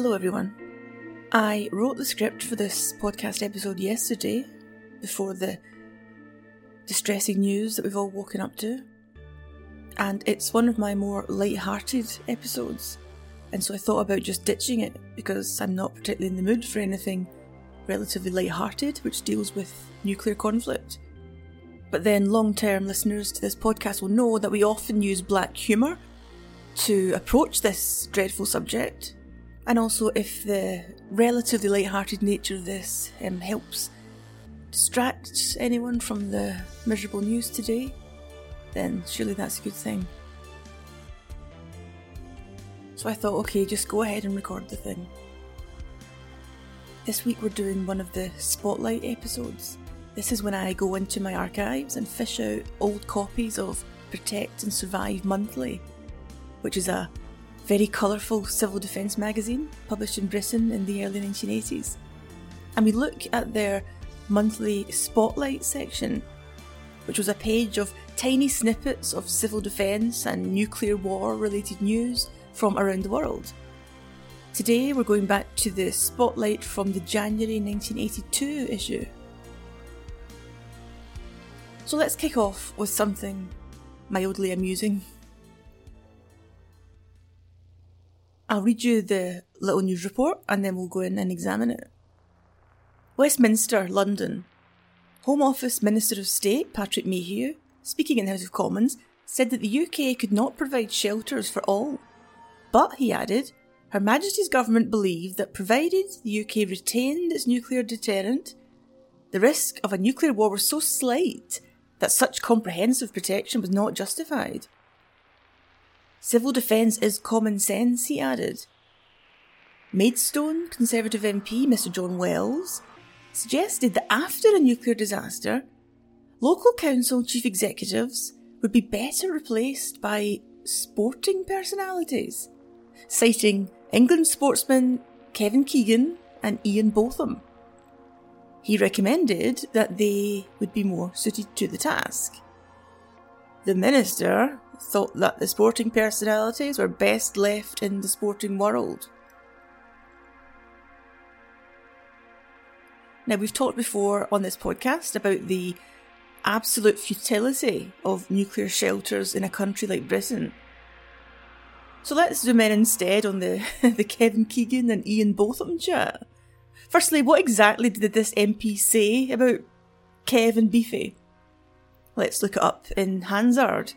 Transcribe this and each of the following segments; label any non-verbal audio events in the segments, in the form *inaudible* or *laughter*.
Hello, everyone. I wrote the script for this podcast episode yesterday before the distressing news that we've all woken up to. And it's one of my more light-hearted episodes. And so I thought about just ditching it because I'm not particularly in the mood for anything relatively light-hearted which deals with nuclear conflict. But then long term listeners to this podcast will know that we often use black humour to approach this dreadful subject. And also, if the relatively light-hearted nature of this um, helps distract anyone from the miserable news today, then surely that's a good thing. So I thought, okay, just go ahead and record the thing. This week we're doing one of the spotlight episodes. This is when I go into my archives and fish out old copies of Protect and Survive Monthly, which is a very colourful civil defence magazine published in Britain in the early 1980s. And we look at their monthly spotlight section, which was a page of tiny snippets of civil defence and nuclear war related news from around the world. Today we're going back to the spotlight from the January 1982 issue. So let's kick off with something mildly amusing. I'll read you the little news report and then we'll go in and examine it. Westminster, London. Home Office Minister of State Patrick Mayhew, speaking in the House of Commons, said that the UK could not provide shelters for all. But, he added, Her Majesty's government believed that provided the UK retained its nuclear deterrent, the risk of a nuclear war was so slight that such comprehensive protection was not justified. Civil defence is common sense, he added. Maidstone Conservative MP Mr John Wells suggested that after a nuclear disaster, local council chief executives would be better replaced by sporting personalities, citing England sportsmen Kevin Keegan and Ian Botham. He recommended that they would be more suited to the task. The minister thought that the sporting personalities were best left in the sporting world. Now, we've talked before on this podcast about the absolute futility of nuclear shelters in a country like Britain. So let's zoom in instead on the, *laughs* the Kevin Keegan and Ian Botham chat. Firstly, what exactly did this MP say about Kev and Beefy? Let's look it up in Hansard,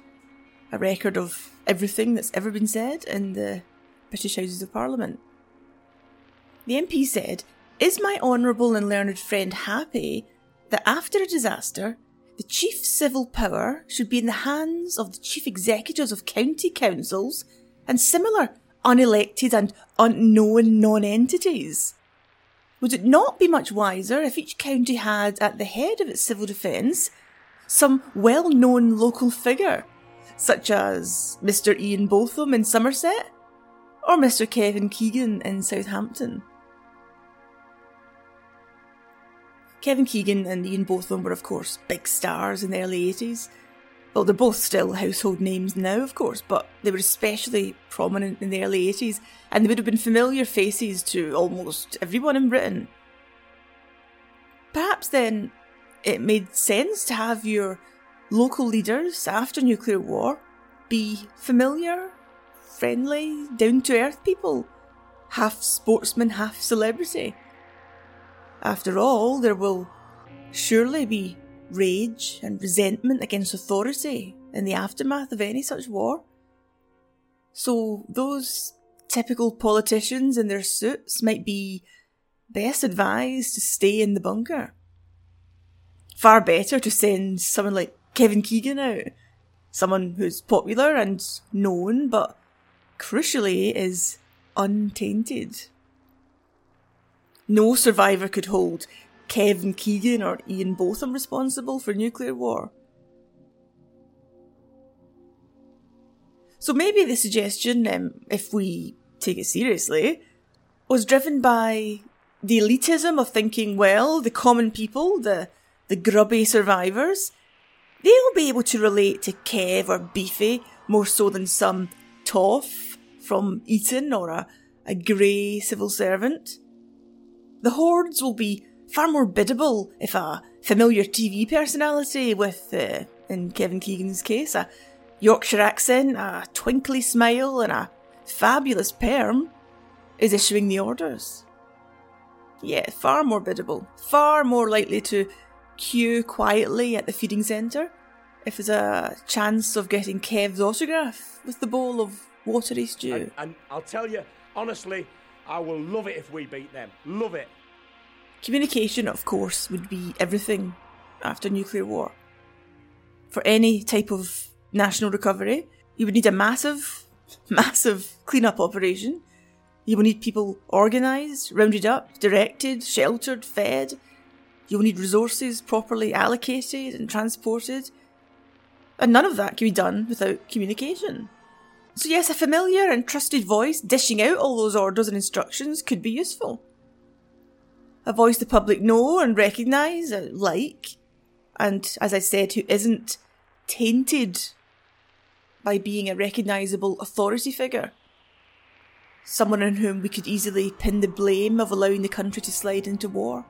a record of everything that's ever been said in the British Houses of Parliament. The MP said, Is my honourable and learned friend happy that after a disaster, the chief civil power should be in the hands of the chief executives of county councils and similar unelected and unknown non-entities? Would it not be much wiser if each county had at the head of its civil defence some well known local figure, such as Mr. Ian Botham in Somerset or Mr. Kevin Keegan in Southampton? Kevin Keegan and Ian Botham were, of course, big stars in the early 80s well, they're both still household names now, of course, but they were especially prominent in the early 80s, and they would have been familiar faces to almost everyone in Britain. Perhaps then it made sense to have your local leaders after nuclear war be familiar, friendly, down to earth people, half sportsman, half celebrity. After all, there will surely be rage and resentment against authority in the aftermath of any such war. So those typical politicians in their suits might be best advised to stay in the bunker. Far better to send someone like Kevin Keegan out, someone who's popular and known, but crucially is untainted. No survivor could hold Kevin Keegan or Ian Botham responsible for nuclear war. So maybe the suggestion, um, if we take it seriously, was driven by the elitism of thinking, well, the common people, the, the grubby survivors, they'll be able to relate to Kev or Beefy more so than some toff from Eton or a, a grey civil servant. The hordes will be far more biddable if a familiar TV personality with, uh, in Kevin Keegan's case, a Yorkshire accent, a twinkly smile, and a fabulous perm is issuing the orders. Yeah, far more biddable, far more likely to queue quietly at the feeding centre if there's a chance of getting Kev's autograph with the bowl of watery stew. And, and I'll tell you, honestly, I will love it if we beat them. Love it. Communication, of course, would be everything after nuclear war. For any type of national recovery, you would need a massive, *laughs* massive clean-up operation. You will need people organised, rounded up, directed, sheltered, fed. You will need resources properly allocated and transported. And none of that can be done without communication. So, yes, a familiar and trusted voice dishing out all those orders and instructions could be useful. A voice the public know and recognise, and uh, like, and as I said, who isn't tainted by being a recognisable authority figure. Someone on whom we could easily pin the blame of allowing the country to slide into war.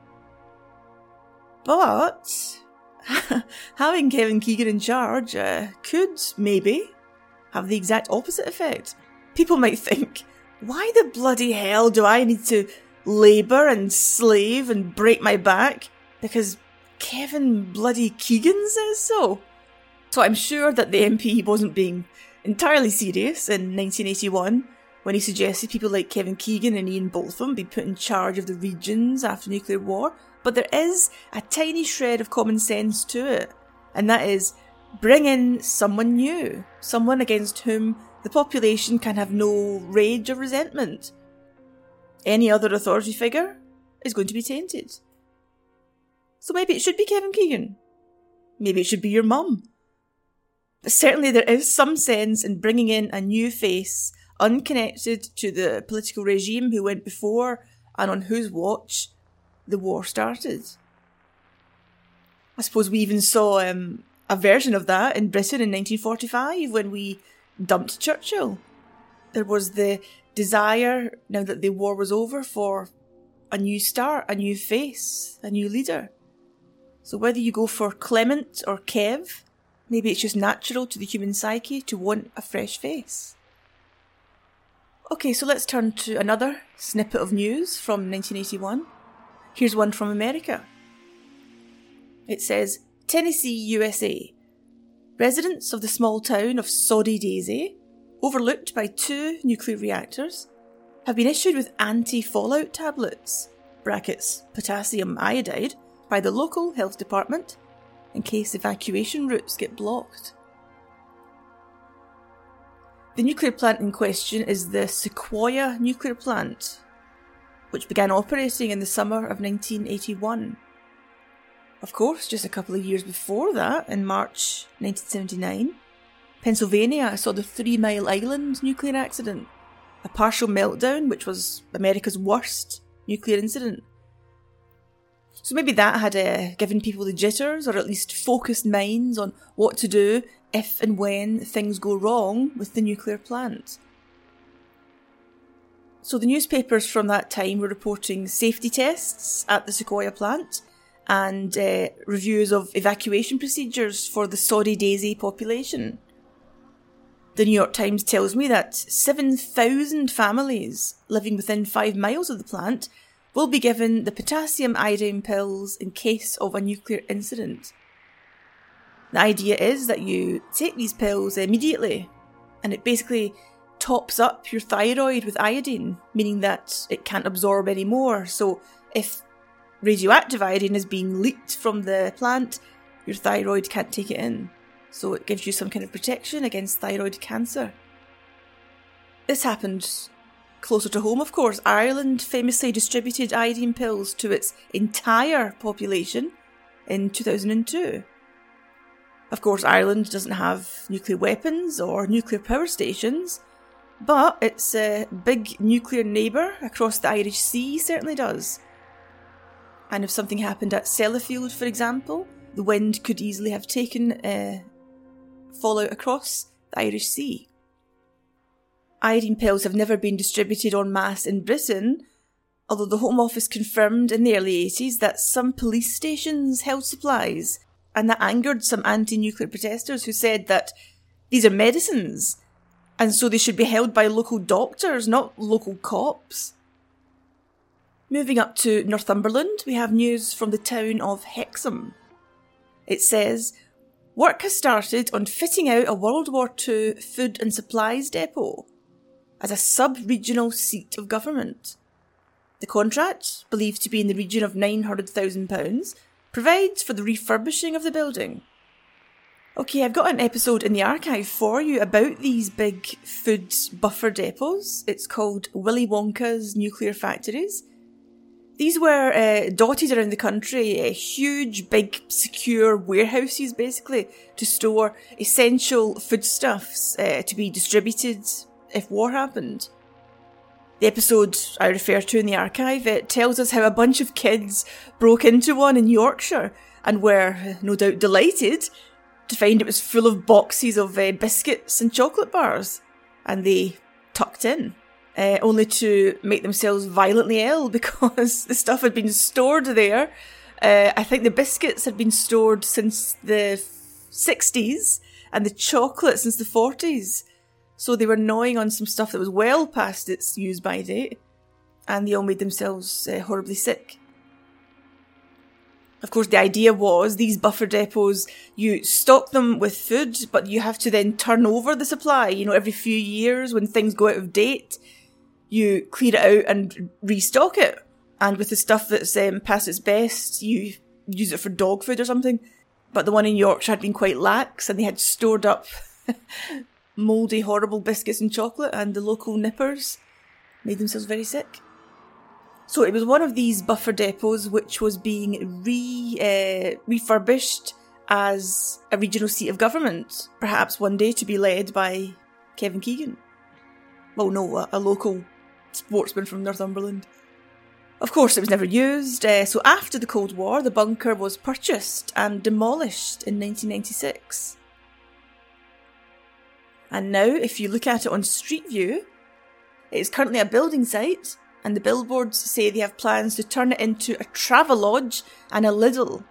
But *laughs* having Kevin Keegan in charge uh, could, maybe, have the exact opposite effect. People might think, why the bloody hell do I need to labour and slave and break my back? Because Kevin bloody Keegan says so. So I'm sure that the MP wasn't being entirely serious in 1981 when he suggested people like Kevin Keegan and Ian Botham be put in charge of the regions after nuclear war, but there is a tiny shred of common sense to it, and that is bring in someone new, someone against whom the population can have no rage or resentment. Any other authority figure is going to be tainted. So maybe it should be Kevin Keegan. Maybe it should be your mum. But certainly there is some sense in bringing in a new face unconnected to the political regime who went before and on whose watch the war started. I suppose we even saw um, a version of that in Britain in 1945 when we dumped Churchill. There was the desire, now that the war was over, for a new start, a new face, a new leader. So whether you go for Clement or Kev, maybe it's just natural to the human psyche to want a fresh face. Okay, so let's turn to another snippet of news from 1981. Here's one from America. It says Tennessee, USA. Residents of the small town of Soddy Daisy, overlooked by two nuclear reactors, have been issued with anti fallout tablets, brackets, potassium iodide, by the local health department in case evacuation routes get blocked. The nuclear plant in question is the Sequoyah nuclear plant, which began operating in the summer of 1981. Of course, just a couple of years before that, in March 1979, Pennsylvania saw the Three Mile Island nuclear accident, a partial meltdown which was America's worst nuclear incident. So maybe that had uh, given people the jitters, or at least focused minds on what to do if and when things go wrong with the nuclear plant. So the newspapers from that time were reporting safety tests at the Sequoyah plant and uh, reviews of evacuation procedures for the Soddy Daisy population. The New York Times tells me that 7,000 families living within five miles of the plant will be given the potassium iodine pills in case of a nuclear incident. The idea is that you take these pills immediately, and it basically tops up your thyroid with iodine, meaning that it can't absorb any more. So if radioactive iodine is being leaked from the plant, your thyroid can't take it in. So it gives you some kind of protection against thyroid cancer. This happened closer to home, of course. Ireland famously distributed iodine pills to its entire population in 2002. Of course, Ireland doesn't have nuclear weapons or nuclear power stations, but its uh, big nuclear neighbour across the Irish Sea certainly does. And if something happened at Sellafield, for example, the wind could easily have taken uh, fallout across the Irish Sea. iodine pills have never been distributed en masse in Britain, although the Home Office confirmed in the early 80s that some police stations held supplies, and that angered some anti nuclear protesters who said that these are medicines, and so they should be held by local doctors, not local cops. Moving up to Northumberland, we have news from the town of Hexham. It says, Work has started on fitting out a World War II food and supplies depot as a sub regional seat of government. The contract, believed to be in the region of £900,000, provides for the refurbishing of the building. Okay, I've got an episode in the archive for you about these big food buffer depots. It's called Willy Wonka's Nuclear Factories. These were uh, dotted around the country, uh, huge, big, secure warehouses basically to store essential foodstuffs uh, to be distributed if war happened. The episode I refer to in the archive it tells us how a bunch of kids broke into one in Yorkshire and were no doubt delighted to find it was full of boxes of uh, biscuits and chocolate bars, and they tucked in uh, only to make themselves violently ill *laughs* because the stuff had been stored there. Uh, I think the biscuits had been stored since the 60s and the chocolate since the 40s. So they were gnawing on some stuff that was well past its use by date, and they all made themselves horribly sick. Of course, the idea was these buffer depots, you stock them with food, but you have to then turn over the supply, you know, every few years when things go out of date you clear it out and restock it. And with the stuff that's um, past its best, you use it for dog food or something. But the one in Yorkshire had been quite lax and they had stored up *laughs* mouldy, horrible biscuits and chocolate, and the local nippers made themselves very sick. So it was one of these buffer depots which was being re uh, refurbished as a regional seat of government, perhaps one day to be led by Kevin Keegan. Well, no, a, a local sportsman from Northumberland. Of course, it was never used, uh, so after the Cold War, the bunker was purchased and demolished in 1996. And now, if you look at it on Street View, it is currently a building site, and the billboards say they have plans to turn it into a Travelodge and a Lidl.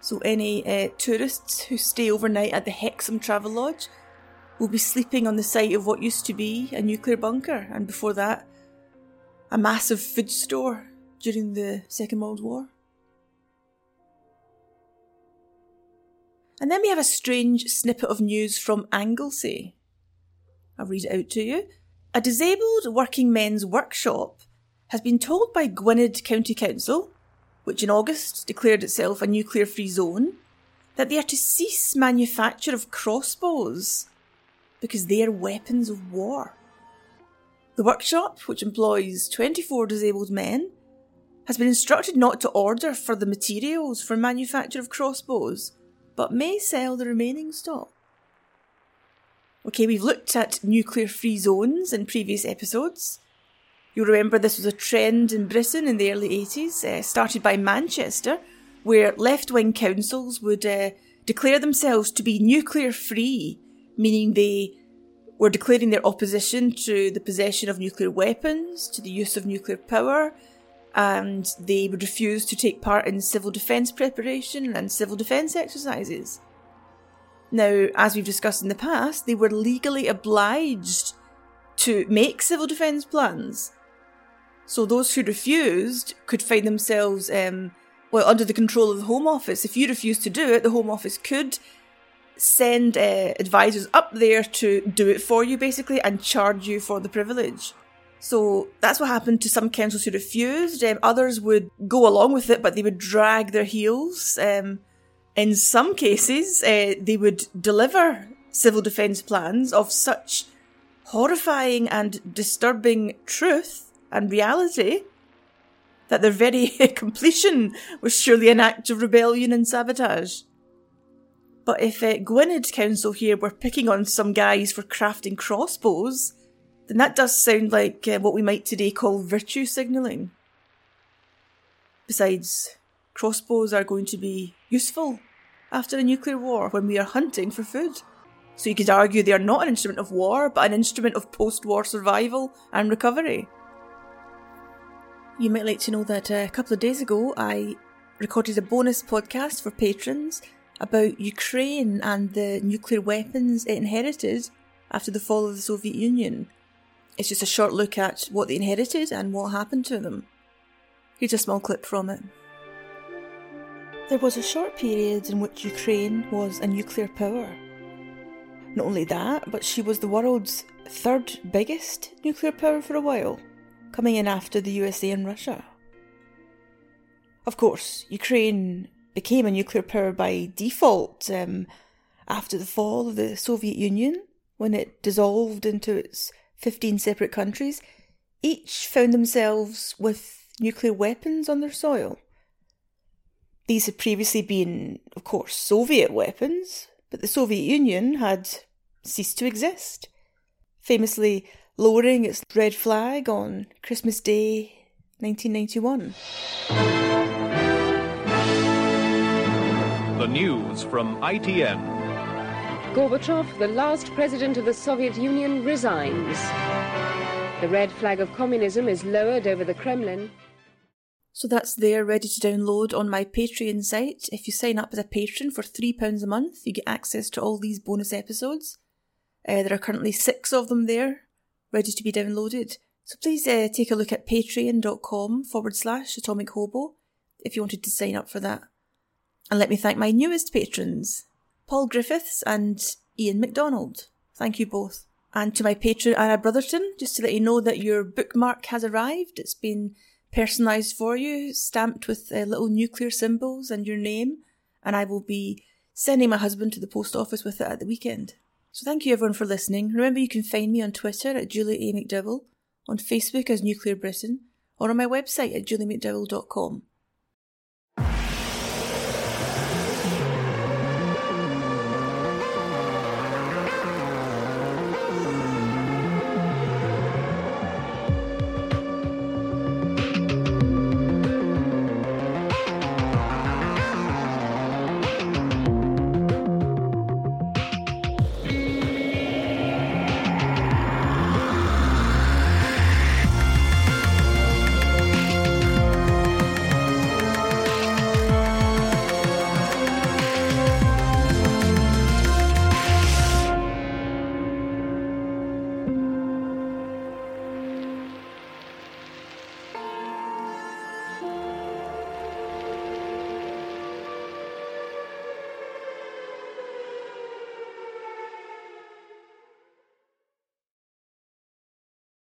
So, any uh, tourists who stay overnight at the Hexham Travelodge will be sleeping on the site of what used to be a nuclear bunker, and before that, a massive food store during the Second World War. And then we have a strange snippet of news from Anglesey. I'll read it out to you. A disabled working men's workshop has been told by Gwynedd County Council, which in August declared itself a nuclear free zone, that they are to cease manufacture of crossbows because they are weapons of war. The workshop, which employs 24 disabled men, has been instructed not to order for the materials for manufacture of crossbows, but may sell the remaining stock. Okay, we've looked at nuclear free zones in previous episodes. You'll remember this was a trend in Britain in the early 80s, uh, started by Manchester, where left wing councils would uh, declare themselves to be nuclear free meaning they were declaring their opposition to the possession of nuclear weapons, to the use of nuclear power, and they would refuse to take part in civil defence preparation and civil defence exercises. Now, as we've discussed in the past, they were legally obliged to make civil defence plans. So those who refused could find themselves, um, well, under the control of the Home Office. If you refused to do it, the Home Office could send uh, advisors up there to do it for you basically and charge you for the privilege. So that's what happened to some councils who refused. Um, others would go along with it, but they would drag their heels. Um, in some cases, uh, they would deliver civil defence plans of such horrifying and disturbing truth and reality that their very *laughs* completion was surely an act of rebellion and sabotage. But if uh, Gwynedd Council here were picking on some guys for crafting crossbows, then that does sound like uh, what we might today call virtue signalling. Besides, crossbows are going to be useful after a nuclear war when we are hunting for food. So you could argue they are not an instrument of war, but an instrument of post war survival and recovery. You might like to know that uh, a couple of days ago I recorded a bonus podcast for patrons about Ukraine and the nuclear weapons it inherited after the fall of the Soviet Union. It's just a short look at what they inherited and what happened to them. Here's a small clip from it. There was a short period in which Ukraine was a nuclear power. Not only that, but she was the world's third biggest nuclear power for a while, coming in after the USA and Russia. Of course, Ukraine became a nuclear power by default um, after the fall of the Soviet Union, when it dissolved into its 15 separate countries. Each found themselves with nuclear weapons on their soil. These had previously been, of course, Soviet weapons, but the Soviet Union had ceased to exist, famously lowering its red flag on Christmas Day 1991. The news from ITN. Gorbachev, the last president of the Soviet Union, resigns. The red flag of communism is lowered over the Kremlin. So that's there ready to download on my Patreon site. If you sign up as a patron for £3 a month, you get access to all these bonus episodes. Uh, there are currently six of them there, ready to be downloaded. So please uh, take a look at patreon.com forward slash atomic hobo if you wanted to sign up for that. And let me thank my newest patrons, Paul Griffiths and Ian McDonald. Thank you both. And to my patron Anna Brotherton, just to let you know that your bookmark has arrived. It's been personalised for you, stamped with uh, little nuclear symbols and your name, and I will be sending my husband to the post office with it at the weekend. So thank you everyone for listening. Remember you can find me on Twitter at Julie A. McDowell, on Facebook as Nuclear Britain, or on my website at juliemcdowell.com.